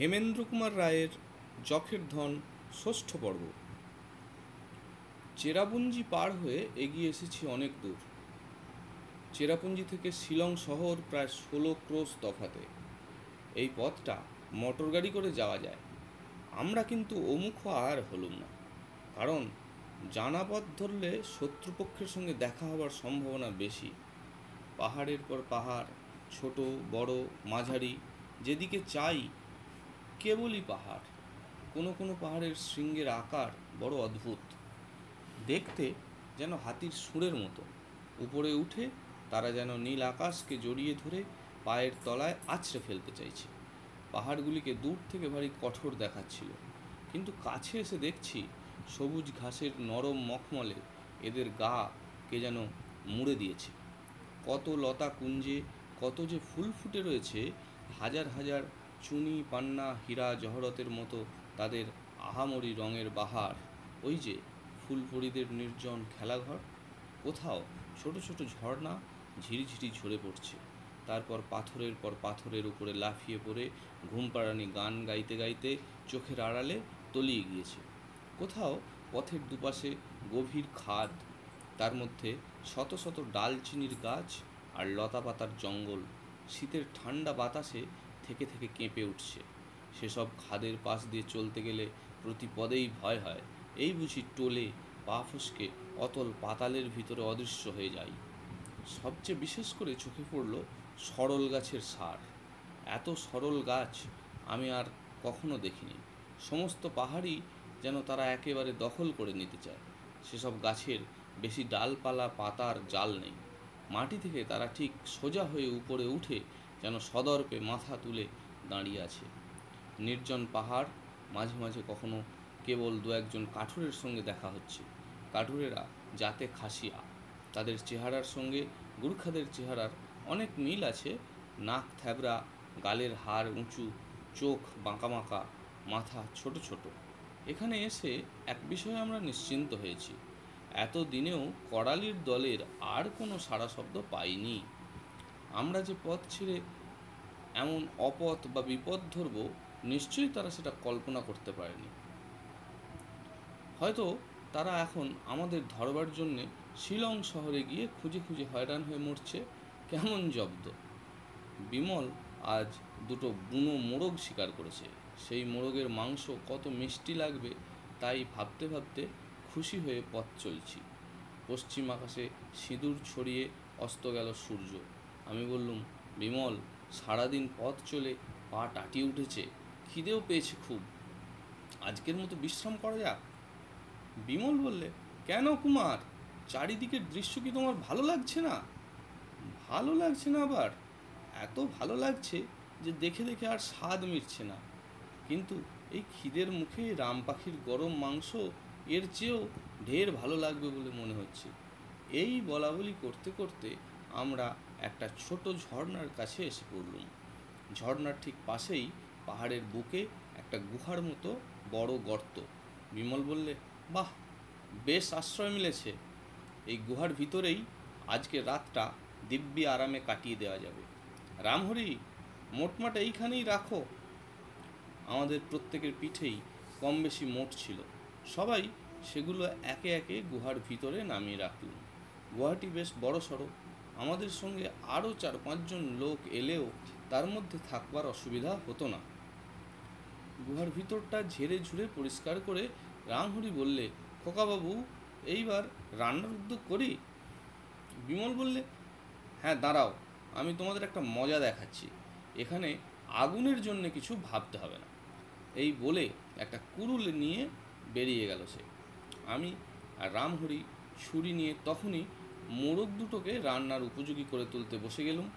হেমেন্দ্র কুমার রায়ের যখের ধন ষষ্ঠ পর্ব। চেরাপুঞ্জি পার হয়ে এগিয়ে এসেছি অনেক দূর। চেরাপুঞ্জি থেকে শিলং শহর প্রায় ষোলো ক্রোশ তফাতে। এই পথটা মোটর গাড়ি করে যাওয়া যায়। আমরা কিন্তু অমুখ আর হলুম না। কারণ জানা পথ ধরলে শত্রুপক্ষের সঙ্গে দেখা হওয়ার সম্ভাবনা বেশি। পাহাড়ের পর পাহাড়, ছোট, বড়, মাঝারি, যেদিকে চাই কেবলই পাহাড়। কোনো কোনো পাহাড়ের শৃঙ্গের আকার বড় অদ্ভুত। দেখতে যেন হাতির সুরের মতো। উপরে উঠে তারা যেন নীল আকাশকে জড়িয়ে ধরে পায়ের তলায় আছড়ে ফেলতে চাইছে। পাহাড়গুলিকে দূর থেকে ভারী কঠোর দেখাচ্ছিল। কিন্তু কাছে এসে দেখছি সবুজ ঘাসের নরম মখমলে এদের গা কে যেন মুড়ে দিয়েছে। কত লতা কুঞ্জে কত যে ফুল ফুটে রয়েছে, হাজার হাজার চুনি, পান্না, হীরা, জহরতের মতো তাদের আহামরি রঙের বাহার। ওই যে ফুলপরিদের নির্জন খেলাঘর। কোথাও ছোট ছোট ঝর্ণা ঝিরিঝিরি ঝরে পড়ছে। তারপর পাথরের পর পাথরের উপরে লাফিয়ে পড়ে ঘুমপাড়ানি গান গাইতে গাইতে চোখের আড়ালে তলিয়ে গিয়েছে। কোথাও পথের দুপাশে গভীর খাদ, তার মধ্যে শত শত ডালচিনির গাছ আর লতাপাতার জঙ্গল। শীতের ঠান্ডা বাতাসে থেকে থেকে কেঁপে উঠছে। সেসব খাদের পাশ দিয়ে চলতে গেলে প্রতি পদেই ভয় হয়। এই বুঝি টোলে পা ফসকে অতল পাতালের ভিতরে অদৃশ্য হয়ে যায় সবচেয়ে বিশেষ করে চোখে পড়ল সরল গাছের সার এত সরল গাছ আমি আর কখনো দেখিনি। সমস্ত পাহাড়ি যেন তারা একেবারে দখল করে নিতে চায়। সেসব গাছের বেশি ডালপালা, পাতার জাল নেই। মাটি থেকে তারা ঠিক সোজা হয়ে উপরে উঠে যেন সদর্পে মাথা তুলে দাঁড়িয়ে আছে। নির্জন পাহাড়, মাঝে মাঝে কখনো কেবল দু একজন কাঠুরের সঙ্গে দেখা হচ্ছে। কাঠুরেরা যাতে খাসিয়া তাদের চেহারার সঙ্গে গুর্খাদের চেহারার অনেক মিল আছে। নাক থ্যাবরা গালের হাড় উঁচু, চোখ বাঁকামাকা মাথা ছোট ছোট। এখানে এসে এক বিষয়ে আমরা নিশ্চিন্ত হয়েছি। এত দিনেও করালির দলের আর কোনো সাড়া শব্দ পাইনি। আমরা যে পথ ছেড়ে এমন অপথ বা বিপদ ধরব, নিশ্চয়ই তারা সেটা কল্পনা করতে পারেনি। হয়তো তারা এখন আমাদের ধরবার জন্যে শিলং শহরে গিয়ে খুঁজে খুঁজে হয়রান হয়ে মরছে, কেমন জব্দ? বিমল আজ দুটো বুনো মোরগ শিকার করেছে। সেই মোরগের মাংস কত মিষ্টি লাগবে, তাই ভাবতে ভাবতে খুশি হয়ে পথ চলছি। পশ্চিম আকাশে সিঁদুর ছড়িয়ে অস্ত গেল সূর্য। আমি বললুম, বিমল, সারাদিন পথ চলে পা টাটিয়ে উঠেছে, খিদেও পেয়েছে খুব। আজকের মতো বিশ্রাম করা যাক? বিমল বললে, কেন কুমার? চারিদিকের দৃশ্য কি তোমার ভালো লাগছে না? ভালো লাগছে না আবার। এত ভালো লাগছে যে দেখে দেখে আর স্বাদ মিটছে না। কিন্তু এই খিদের মুখে রাম পাখির গরম মাংস, এর চেয়েও ঢের ভালো লাগবে বলে মনে হচ্ছে। এই বলাবলি করতে করতে আমরা একটা ছোট ঝর্ণার কাছে এসে পড়লুম। ঝর্ণার ঠিক পাশেই পাহাড়ের বুকে একটা গুহার মতো বড় গর্ত। বিমল বললে, বাহ, বেশ আশ্রয় মিলেছে। এই গুহার ভিতরেই আজকে রাতটা দিব্যি আরামে কাটিয়ে দেওয়া যাবে। রামহরি, মোটমাট এইখানেই রাখো। আমাদের প্রত্যেকের পিঠেই কম বেশি মোট ছিল। সবাই সেগুলো একে একে গুহার ভিতরে নামিয়ে রাখল গুহাটি বেশ বড় সড়ো আমাদের সঙ্গে আরও চার পাঁচজন লোক এলেও তার মধ্যে থাকবার অসুবিধা হতো না। গুহার ভিতরটা ঝেড়ে ঝুড়ে পরিষ্কার করে রামহরি বললে, খোকাবাবু, এইবার রান্নার উদ্যোগ করি? বিমল বললে হ্যাঁ দাঁড়াও, আমি তোমাদের একটা মজা দেখাচ্ছি। এখানে আগুনের জন্য কিছু ভাবতে হবে না। এই বলে একটা কুরুল নিয়ে বেরিয়ে গেল সে। আমি আর রামহরি ছুরি নিয়ে তখনই মোরগ দুটোকে রান্নার উপযোগী করে তুলতে বসে গেলুম।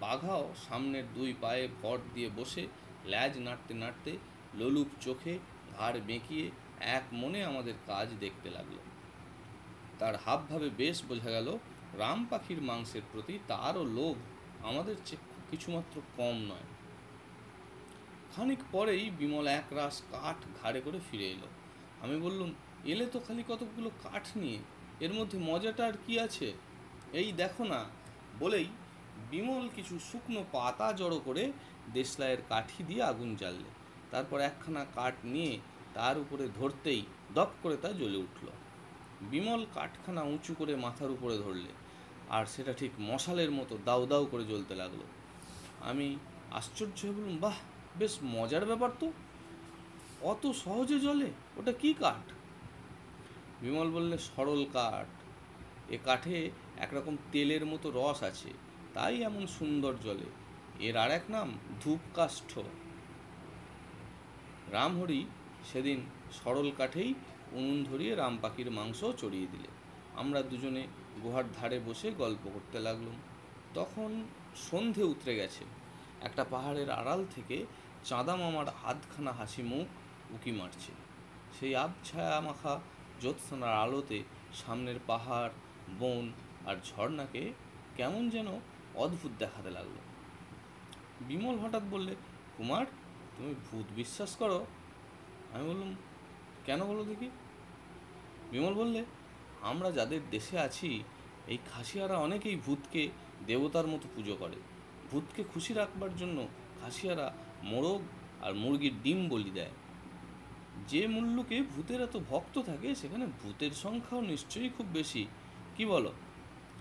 বাঘাও সামনের দুই পায়ে ভর দিয়ে বসে ল্যাজ নাড়তে নাড়তে লোলুপ চোখে ঘাড় বেঁকিয়ে এক মনে আমাদের কাজ দেখতে লাগল। তার হাবভাবে বেশ বোঝা গেল, রাম পাখির মাংসের প্রতি তারও লোভ আমাদের চেয়ে কিছুমাত্র কম নয়। খানিক পরেই বিমল এক রাস কাঠ ঘাড়ে করে ফিরে এলো। আমি বললুম, এলে তো খালি কতগুলো কাঠ নিয়ে এর মধ্যে মজাটা আর কি আছে? এই দেখো না, বলেই বিমল কিছু শুকনো পাতা জড়ো করে দেশলাইয়ের কাঠি দিয়ে আগুন জ্বাললে। তারপর একখানা কাঠ নিয়ে তার উপরে ধরতেই দপ করে তা জ্বলে উঠল। বিমল কাঠখানা উঁচু করে মাথার উপরে ধরলে, আর সেটা ঠিক মশালের মতো দাউ দাউ করে জ্বলতে লাগল। আমি আশ্চর্য হয়ে বললাম, বাহ, বেশ মজার ব্যাপার তো। অত সহজে জ্বলে? ওটা কি কাঠ? বিমল বললে, সরল কাঠ। এ কাঠে একরকম তেলের মতো রস আছে, তাই এমন সুন্দর জলে। এর আর এক নাম ধূপকাষ্ঠ। রামহরি সেদিন সরল কাঠেই উনুন ধরিয়ে রাম পাখির মাংস চড়িয়ে দিলে। আমরা দুজনে গুহার ধারে বসে গল্প করতে লাগলাম। তখন সন্ধে উতরে গেছে। একটা পাহাড়ের আড়াল থেকে চাঁদা মামার আধখানা হাসি মুখ উকি মারছে। সেই আবছায়া মাখা জ্যোৎস্নার আলোতে সামনের পাহাড়, বন আর ঝর্ণাকে কেমন যেন অদ্ভুত দেখাতে লাগল। বিমল হঠাৎ বললে, কুমার, তুমি ভূত বিশ্বাস করো? আমি বললাম, কেন বলো দেখি? বিমল বললে, আমরা যাদের দেশে আছি, এই খাসিয়ারা অনেকেই ভূতকে দেবতার মতো পুজো করে। ভূতকে খুশি রাখবার জন্য খাসিয়ারা মোরগ আর মুরগির ডিম বলি দেয়। যে মূল্যকে ভূতের এত ভক্ত থাকে, সেখানে ভূতের সংখ্যাও নিশ্চয়ই খুব বেশি। কি বলো?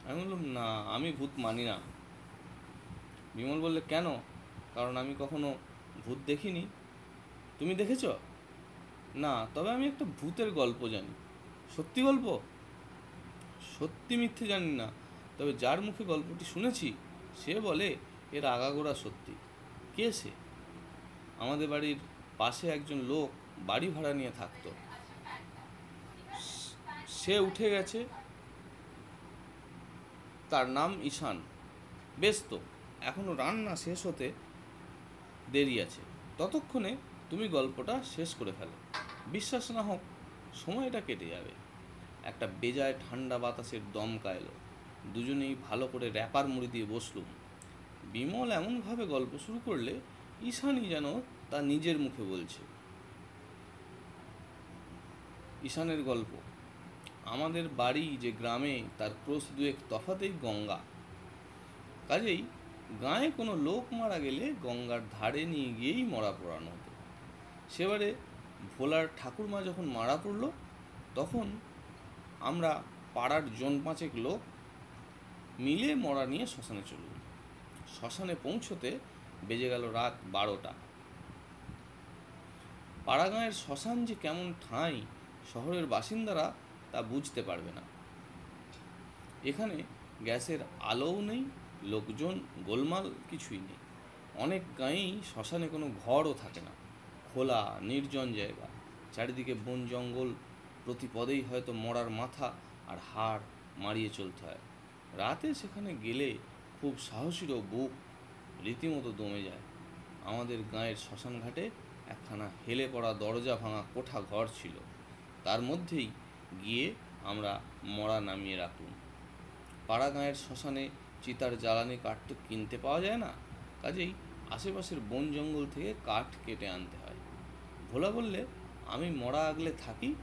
আমি বললাম, না, আমি ভূত মানি না। বিমল বললে, কেন? কারণ আমি কখনো ভূত দেখিনি। তুমি দেখেছ? না, তবে আমি একটা ভূতের গল্প জানি। সত্যি গল্প? সত্যি মিথ্যে জানি না, তবে যার মুখে গল্পটি শুনেছি, সে বলে এর আগাগোড়া সত্যি। কে সে? আমাদের বাড়ির পাশে একজন লোক বাড়ি ভাড়া নিয়ে থাকতো। সে উঠে গেছে। তার নাম ঈশান। বেশ তো, এখনও রান্না শেষ হতে দেরি আছে। ততক্ষণে তুমি গল্পটা শেষ করে ফেলো। বিশ্বাস না হোক, সময়টা কেটে যাবে। একটা বেজায় ঠান্ডা বাতাসের দমকা এলো। দুজনেই ভালো করে র্যাপার মুড়ি দিয়ে বসলুম। বিমল এমনভাবে গল্প শুরু করলে ঈশানই যেন তা নিজের মুখে বলছে। ঈশানের গল্প। আমাদের বাড়ি যে গ্রামে তার ক্রোশ দুয়েক তফাতেই গঙ্গা। কাজেই গায়ে কোনো লোক মারা গেলে গঙ্গার ধারে নিয়ে গিয়েই মরা পড়ানো হতো। সেবারে ভোলার ঠাকুরমা যখন মারা পড়ল, তখন আমরা পাড়ার জন পাঁচেক লোক মিলে মরা নিয়ে শ্মশানে চলল শ্মশানে পৌঁছতে বেজে গেল রাত বারোটা। পাড়াগাঁয়ের শ্মশান যে কেমন ঠাঁই শহরের বাসিন্দারা তা বুঝতে পারবে না। এখানে গ্যাসের আলোও নেই, লোকজন গোলমাল কিছুই নেই। অনেক গাঁয়েই শ্মশানে কোনো ঘরও থাকে না। খোলা, নির্জন জায়গা। চারিদিকে বন জঙ্গল। প্রতি পদেই হয়তো মরার মাথা আর হাড় মারিয়ে চলতে হয়। রাতে সেখানে গেলে খুব সাহসীরও বুক রীতিমতো দমে যায়। আমাদের গাঁয়ের শ্মশান ঘাটে একখানা হেলে পড়া দরজা ভাঙা কোঠা ঘর ছিল। মধ্যেই গিয়ে আমরা মরা নামিয়ে রাখলুম। পাড়া গাঁয়ের শ্মশানে চিতার জ্বালানি কাঠ তো কিনতে পাওয়া যায় না? কাজেই আশেপাশের বন জঙ্গল থেকে কাঠ কেটে আনতে হয়। ভোলা বললে, আমি মরা আগলে থাকি,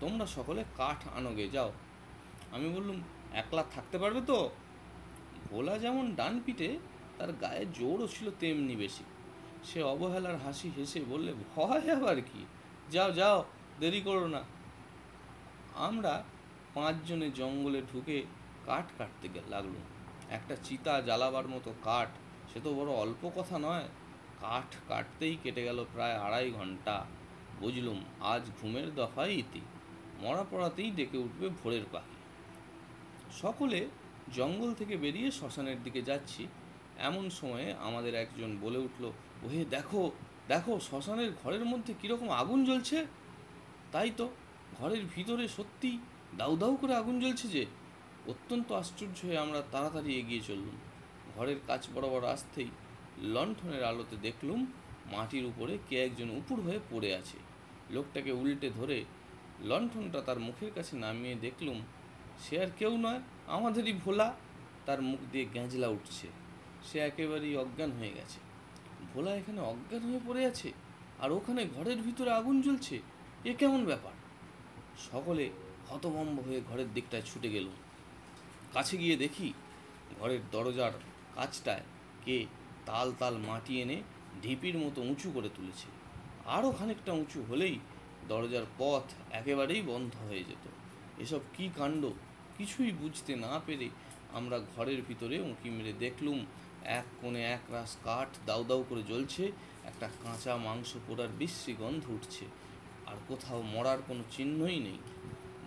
তোমরা সকলে কাঠ আনোগে যাও। আমি বললুম, একলা থাকতে পারবে তো? ভোলা যেমন ডান পিঠে তার গায়ে জোরও ছিল তেমনি বেশি। সে অবহেলার হাসি হেসে বললে, ভয় আবার কি? যাও যাও, দেরি করো না। আমরা পাঁচজনে জঙ্গলে ঢুকে কাঠ কাটতে লাগল একটা চিতা জ্বালাবার মতো কাঠ, সে তো বড় অল্প কথা নয়। কাঠ কাটতেই কেটে গেল প্রায় আড়াই ঘণ্টা। বুঝলুম, আজ ঘুমের দফায় ইতি। মরা পড়াতেই ডেকে উঠবে ভোরের পাখি। সকলে জঙ্গল থেকে বেরিয়ে শ্মশানের দিকে যাচ্ছি। এমন সময়ে আমাদের একজন বলে উঠল, ওহে, দেখো দেখো, শ্মশানের ঘরের মধ্যে কীরকম আগুন জ্বলছে? তাই তো ঘরের ভিতরে সত্যি দাউ দাউ করে আগুন জ্বলছে যে, অত্যন্ত আশ্চর্য হয়ে আমরা তাড়াতাড়ি এগিয়ে চললুম। ঘরের কাছ বরাবর আসতেই লণ্ঠনের আলোতে দেখলুম মাটির উপরে কে একজন উপুর হয়ে পড়ে আছে। লোকটাকে উল্টে ধরে লণ্ঠনটা তার মুখের কাছে নামিয়ে দেখলুম সে আর কেউ নয়, আমাদেরই ভোলা। তার মুখ দিয়ে গ্যাঁজলা উঠছে। সে একেবারেই অজ্ঞান হয়ে গেছে। ভোলা এখানে অজ্ঞান হয়ে পড়ে আছে? আর ওখানে ঘরের ভিতরে আগুন জ্বলছে? এ কেমন ব্যাপার? সকলে হতভম্ব হয়ে ঘরের দিকটায় ছুটে গেল। কাছে গিয়ে দেখি ঘরের দরজার কাছটায় কে তাল তাল মাটি এনে ঢিপির মতো উঁচু করে তুলেছে। আরও খানিকটা উঁচু হলেই দরজার পথ একেবারেই বন্ধ হয়ে যেত। এসব কি কাণ্ড? কিছুই বুঝতে না পেরে আমরা ঘরের ভিতরে উঁকি মেরে দেখলুম, এক কোণে এক রাস কাঠ দাউ দাউ করে জ্বলছে, একটা কাঁচা মাংস পোড়ার বিশ্রী গন্ধ উঠছে। আর কোথাও মরার কোনো চিহ্নই নেই।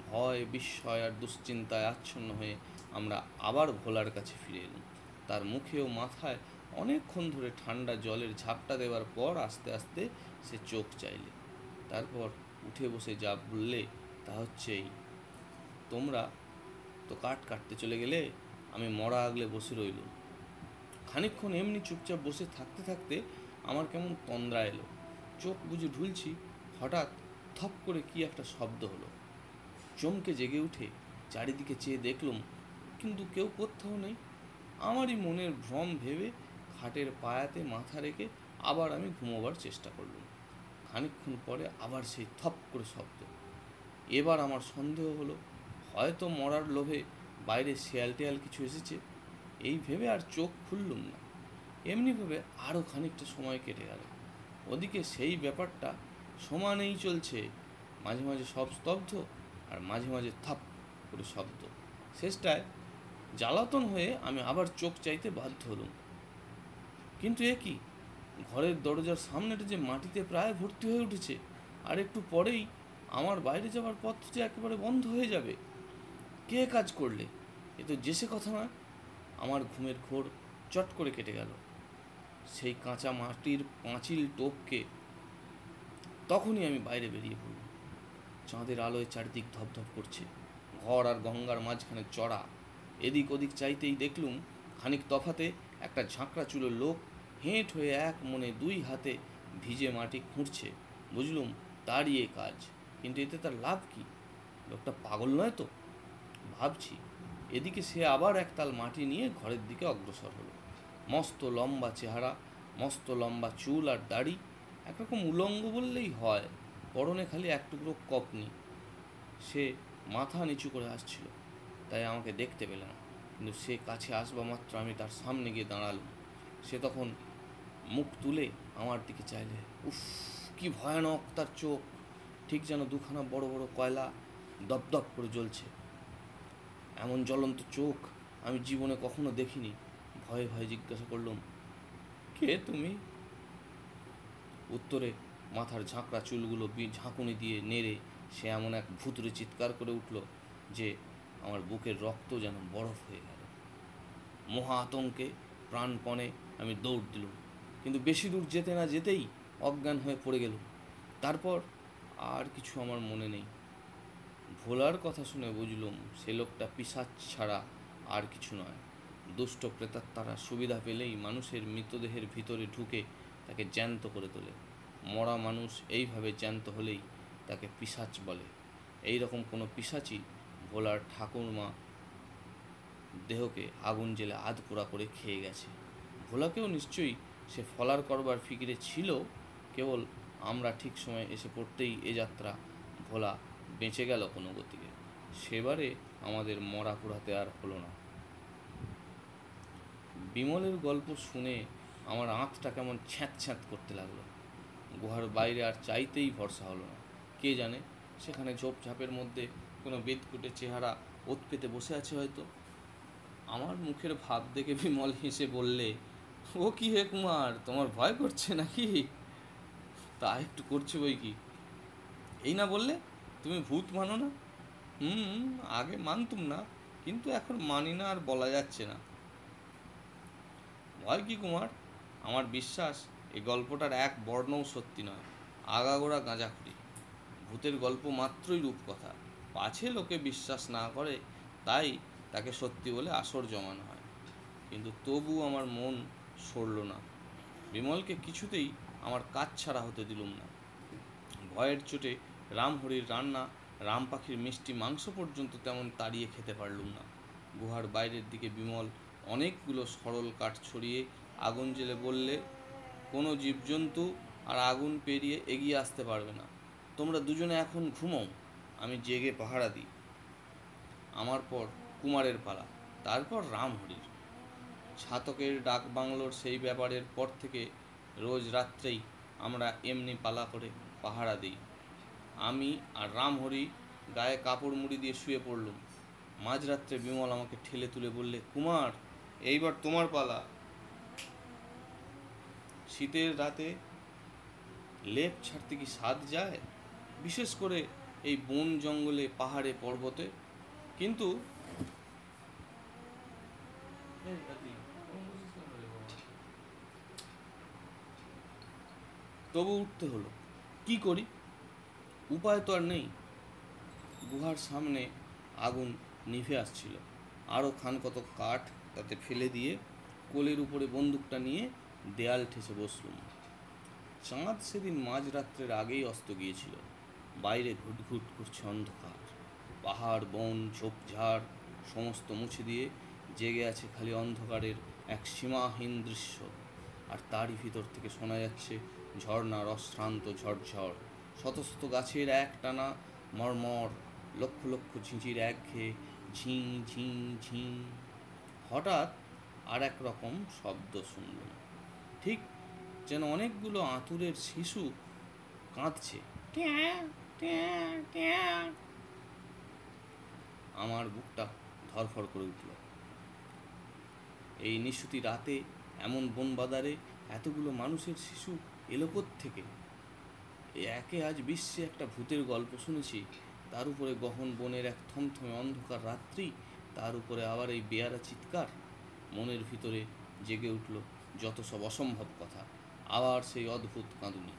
ভয়, বিস্ময় আর দুশ্চিন্তায় আচ্ছন্ন হয়ে আমরা আবার ভোলার কাছে ফিরে এলাম। তার মুখে ও মাথায় অনেকক্ষণ ধরে ঠান্ডা জলের ঝাপটা দেওয়ার পর আস্তে আস্তে সে চোখ চাইলে। তারপর উঠে বসে যা বললে তা হচ্ছে এই, তোমরা তো কাঠ কাটতে চলে গেলে, আমি মরা আগলে বসে রইলুম। খানিকক্ষণ এমনি চুপচাপ বসে থাকতে থাকতে আমার কেমন তন্দ্রা এলো। চোখ বুঝে ঢুলছি, হঠাৎ থপ করে কি একটা শব্দ হলো। চমকে জেগে উঠে চারিদিকে চেয়ে দেখলুম, কিন্তু কেউ কোথাও নেই। আমারই মনের ভ্রম ভেবে খাটের পায়াতে মাথা রেখে আবার আমি ঘুমোবার চেষ্টা করলুম। খানিকক্ষণ পরে আবার সেই থপ করে শব্দ। এবার আমার সন্দেহ হলো, হয়তো মরার লোভে বাইরে শেয়াল টেয়াল কিছু এসেছে। এই ভেবে আর চোখ খুললুম না। এমনিভাবে আরও খানিকটা সময় কেটে গেল। ওদিকে সেই ব্যাপারটা সমানেই চলছে। মাঝে মাঝে সব স্তব্ধ আর মাঝে মাঝে থাপ করে শব্দ। শেষটায় জ্বালাতন হয়ে আমি আবার চোখ চাইতে বাধ্য হলুম। কিন্তু এ কি? ঘরের দরজার সামনেটা যে মাটিতে প্রায় ভর্তি হয়ে উঠেছে, আর একটু পরেই আমার বাইরে যাওয়ার পথ যে একেবারে বন্ধ হয়ে যাবে। কে কাজ করলে? এ তো যেসে কথা নয়, আমার ঘুমের ঘোর চট করে কেটে গেল। সেই কাঁচা মাটির পাঁচিল টোপকে তখনই আমি বাইরে বেরিয়ে পড়লাম চাঁদের আলোয় চারিদিক ধপধপ করছে। ঘর আর গঙ্গার মাঝখানে চড়া। এদিক ওদিক চাইতেই দেখলুম খানিক তফাতে একটা ঝাঁকড়া চুলোর লোক হেঁট হয়ে এক মনে দুই হাতে ভিজে মাটি খুঁড়ছে। বুঝলুম, তারই এ কাজ। কিন্তু এতে তার লাভ কি? লোকটা পাগল নয় তো? ভাবছি, এদিকে সে আবার একতাল মাটি নিয়ে ঘরের দিকে অগ্রসর হলো। মস্ত লম্বা চেহারা, মস্ত লম্বা চুল আর দাড়ি একরকম উলঙ্গ বললেই হয়, পরনে খালি এক টুকরো কপনি। সে মাথা নিচু করে আসছিল, তাই আমাকে দেখতে পেল না। কিন্তু সে কাছে আসবা মাত্র আমি তার সামনে গিয়ে দাঁড়ালাম। সে তখন মুখ তুলে আমার দিকে চাইলে, উফ, কি ভয়ানক তার চোখ! ঠিক যেন দুখানা বড় বড় কয়লা দপদপ করে জ্বলছে। এমন জ্বলন্ত চোখ আমি জীবনে কখনো দেখিনি। ভয়ে ভয়ে জিজ্ঞাসা করলাম, কে তুমি? উত্তরে মাথার ঝাঁকড়া চুলগুলো ঝাঁকুনি দিয়ে নেড়ে সে এমন এক ভুতুরে চিৎকার করে উঠল যে আমার বুকের রক্ত যেন বরফ হয়ে গেল। মহা আতঙ্কে প্রাণপণে আমি দৌড় দিলুম, কিন্তু বেশি দূর যেতে না যেতেই অজ্ঞান হয়ে পড়ে গেল তারপর আর কিছু আমার মনে নেই। ভোলার কথা শুনে বুঝলুম সে লোকটা পিসাচ ছাড়া আর কিছু নয়। দুষ্ট প্রেতাত্মারা সুবিধা পেলেই মানুষের মৃতদেহের ভিতরে ঢুকে তাকে জ্যান্ত করে তোলে। মরা মানুষ এইভাবে জ্যান্ত হলেই তাকে পিসাচ বলে। এই রকম কোনো পিসাচই ভোলার ঠাকুরমা দেহকে আগুন জেলে আধপোড়া করে খেয়ে গেছে। ভোলাকেও নিশ্চয়ই সে ফলার করবার ফিকিরে ছিল, কেবল আমরা ঠিক সময় এসে পড়তেই এ যাত্রা ভোলা বেঁচে গেল কোনো গতিকে। সেবারে আমাদের মরা পোড়াতে আর হলো না। বিমলের গল্প শুনে আমার আঁতটা কেমন ছ্যাঁত ছ্যাঁত করতে লাগল। গুহার বাইরে আর চাইতেই ভরসা হলো না। কে জানে, সেখানে ঝোপঝাপের মধ্যে কোনো বেদকুটে চেহারা ওত পেতে বসে আছে হয়তো। আমার মুখের ভাব দেখে বিমল হেসে বললে, ও কি হে কুমার, তোমার ভয় করছে নাকি? তা একটু করছে বই কি? এই না বললে তুমি ভূত মানো না? হুম, আগে মানতুম না, কিন্তু এখন মানি না আর বলা যাচ্ছে না। ভয় কি কুমার? আমার বিশ্বাস, এই গল্পটার এক বর্ণও সত্যি নয়। আগাগোড়া গাঁজাখুরি। ভূতের গল্প মাত্রই রূপকথা। পাছে লোকে বিশ্বাস না করে, তাই তাকে সত্যি বলে আসর জমানো হয়। কিন্তু তবু আমার মন সরল না। বিমলকে কিছুতেই আমার কাজ ছাড়া হতে দিলুম না। ভয়ের চোটে রামহরির রান্না, রাম পাখির মিষ্টি মাংস পর্যন্ত তেমন তাড়িয়ে খেতে পারলুম না। গুহার বাইরের দিকে বিমল অনেকগুলো সরল কাঠ ছড়িয়ে আগুন জেলে বললে, কোনো জীবজন্তু আর আগুন পেরিয়ে এগিয়ে আসতে পারবে না। তোমরা দুজনে এখন ঘুমো আমি জেগে পাহারা দিই। আমার পর কুমারের পালা, তারপর রামহরির। ছাতকের ডাক বাংলোর সেই ব্যাপারের পর থেকে রোজ রাত্রেই আমরা এমনি পালা করে পাহারা দিই। আমি আর রামহরি গায়ে কাপড় মুড়ি দিয়ে শুয়ে পড়লুম। মাঝরাত্রে বিমল আমাকে ঠেলে তুলে বললে, কুমার, এইবার তোমার পালা। শীতের রাতে লেপ ছাড়তে কি স্বাদ যায়? বিশেষ করে এই বন জঙ্গলে, পাহাড়ে, পর্বতে। কিন্তু তবু উঠতে হলো। কি করি? উপায় তো আর নেই। গুহার সামনে আগুন নিভে আসছিল। আরও খান কত কাঠ তাতে ফেলে দিয়ে কোলের উপরে বন্দুকটা নিয়ে দেয়াল ঠেসে বসলুম। চাঁদ সেদিন মাঝরাত্রের আগেই অস্ত গিয়েছিল। বাইরে ঘুটঘুট করছে অন্ধকার। পাহাড়, বন ঝোপঝাড় সমস্ত মুছে দিয়ে জেগে আছে খালি অন্ধকারের এক সীমাহীন দৃশ্য। আর তারই ভিতর থেকে শোনা যাচ্ছে ঝর্ণার অশ্রান্ত ঝড়ঝড় শত শত গাছের এক টানা মরমর, লক্ষ লক্ষ ঝিঁঝির একঘেয়ে ঝিঁ ঝিঁ ঝিঁ। হঠাৎ আর এক রকম শব্দ শুনলাম। ঠিক যেন অনেকগুলো আঁতুরের শিশু কাঁদছে। আমার বুকটা ধরফর করে উঠল। এই নিশুতি রাতে এমন বনবাদারে এতগুলো মানুষের শিশু এলো থেকে একে আজ বিশ্বে একটা ভূতের গল্প শুনেছি তার উপরে গহন বনের এক থমথমে অন্ধকার রাত্রি তার উপরে আবার এই বেয়ারা চিৎকার। মনের ভিতরে জেগে উঠল যত সব অসম্ভব কথা, আবার সেই অদ্ভুত কাঁদুনি।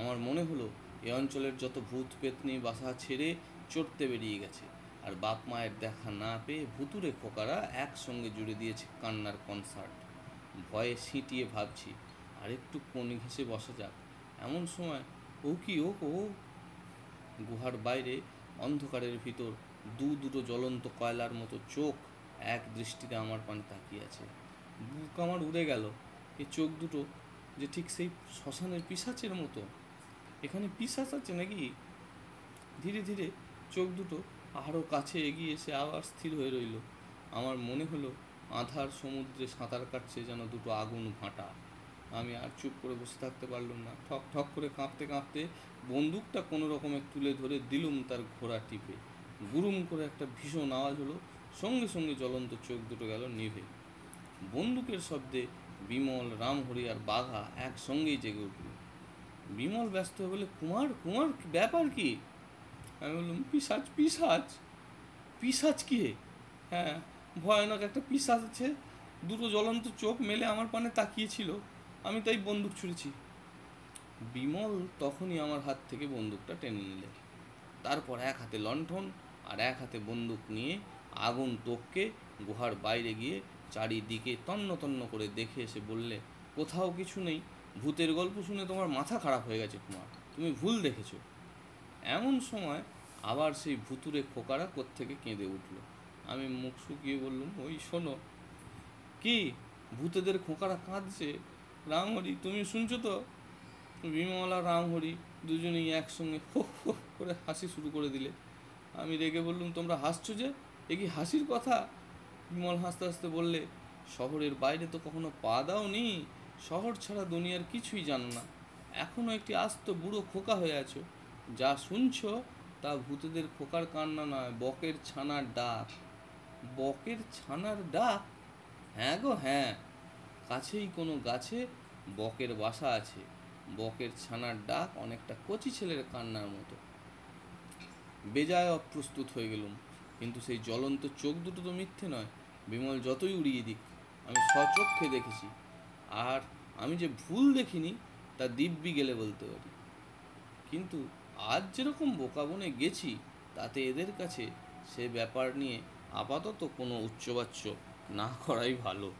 আমার মনে হলো, এ অঞ্চলের যত ভূত পেতনি বাসা ছেড়ে চড়তে বেরিয়ে গেছে, আর বাপ মায়ের দেখা না পেয়ে ভুতুরে খোকারা একসঙ্গে জুড়ে দিয়েছে কান্নার কনসার্ট ভয়ে সিঁটিয়ে ভাবছি, আর একটু কোন ঘেসে বসা যাক। এমন সময়, ও কি, ও ও? গুহার বাইরে, অন্ধকারের ভিতর, দু দুটো জ্বলন্ত কয়লার মতো চোখ এক দৃষ্টিতে আমার পানে তাকিয়ে আছে। বুক আমার উড়ে গেল। এই চোখ দুটো যে ঠিক সেই শ্মশানের পিসাচের মতো। এখানে পিসাচ আছে নাকি? ধীরে ধীরে চোখ দুটো আরও কাছে এগিয়ে এসে আবার স্থির হয়ে রইল। আমার মনে হলো আধার সমুদ্রে সাঁতার কাটছে যেন দুটো আগুন ভাঁটা। আমি আর চুপ করে বসে থাকতে পারলাম না। ঠক ঠক করে কাঁপতে কাঁপতে বন্দুকটা কোনো রকমে তুলে ধরে দিলুম তার ঘোড়া টিপে। গুরুম করে একটা ভীষণ আওয়াজ হলো, সঙ্গে সঙ্গে জ্বলন্ত চোখ দুটো গেল নিভে। বন্দুকের শব্দে বিমল, রামহরি আর বাঘা একসঙ্গেই জেগে উঠল। বিমল ব্যস্ত হয়ে বলে, কুমার কুমার ব্যাপার কি? আমি বললাম, পিসাচ পিসাচ। পিসাচ কি হ্যাঁ ভয়ানক একটা পিসাচ আছে। দুটো জ্বলন্ত চোখ মেলে আমার পানে তাকিয়েছিল। আমি তাই বন্দুক ছুঁড়েছি। বিমল তখনই আমার হাত থেকে বন্দুকটা টেনে নিলে। তারপর এক হাতে লণ্ঠন আর এক হাতে বন্দুক নিয়ে আগুন টপকে গুহার বাইরে গিয়ে চারিদিকে তন্ন তন্ন করে দেখে এসে বললে, কোথাও কিছু নেই। ভূতের গল্প শুনে তোমার মাথা খারাপ হয়ে গেছে কুমার। তুমি ভুল দেখেছ। এমন সময় আবার সেই ভুতুরে খোকারা কোত্থেকে কেঁদে উঠল। আমি মুখ শুকিয়ে বললুম, ওই শোনো, কি ভূতেদের খোকারা কাঁদছে? রামহরি, তুমি শুনছো তো? বিমলা রামহরি দুজনেই একসঙ্গে হো হো করে হাসি শুরু করে দিলে। আমি রেগে বললুম, তোমরা হাসছো যে? এ কি হাসির কথা? বিমল হাসতে হাসতে বললে, শহরের বাইরে তো কখনো পা দাওনি, শহর ছাড়া দুনিয়ার কিছুই জানো না। এখনও একটি আস্ত বুড়ো খোকা হয়ে আছো। যা শুনছো তা ভূতেদের খোকার কান্না নয়, বকের ছানার ডাক। বকের ছানার ডাক? হ্যাঁ গো হ্যাঁ। কাছেই কোনো গাছে বকের বাসা আছে। বকের ছানার ডাক অনেকটা কচি ছেলের কান্নার মতো। বেজায় অপ্রস্তুত হয়ে গেলুম। কিন্তু সেই জ্বলন্ত চোখ দুটো তো মিথ্যে নয়। বিমল যতই উড়িয়ে দিক, আমি সচক্ষে দেখেছি। আর আমি যে ভুল দেখিনি, তা দিব্যি গেলে বলতে পারি। কিন্তু আজ যেরকম বোকা বনে গেছি, তাতে এদের কাছে সে ব্যাপার নিয়ে আপাতত কোনো উচ্চবাচ্য না করাই ভালো।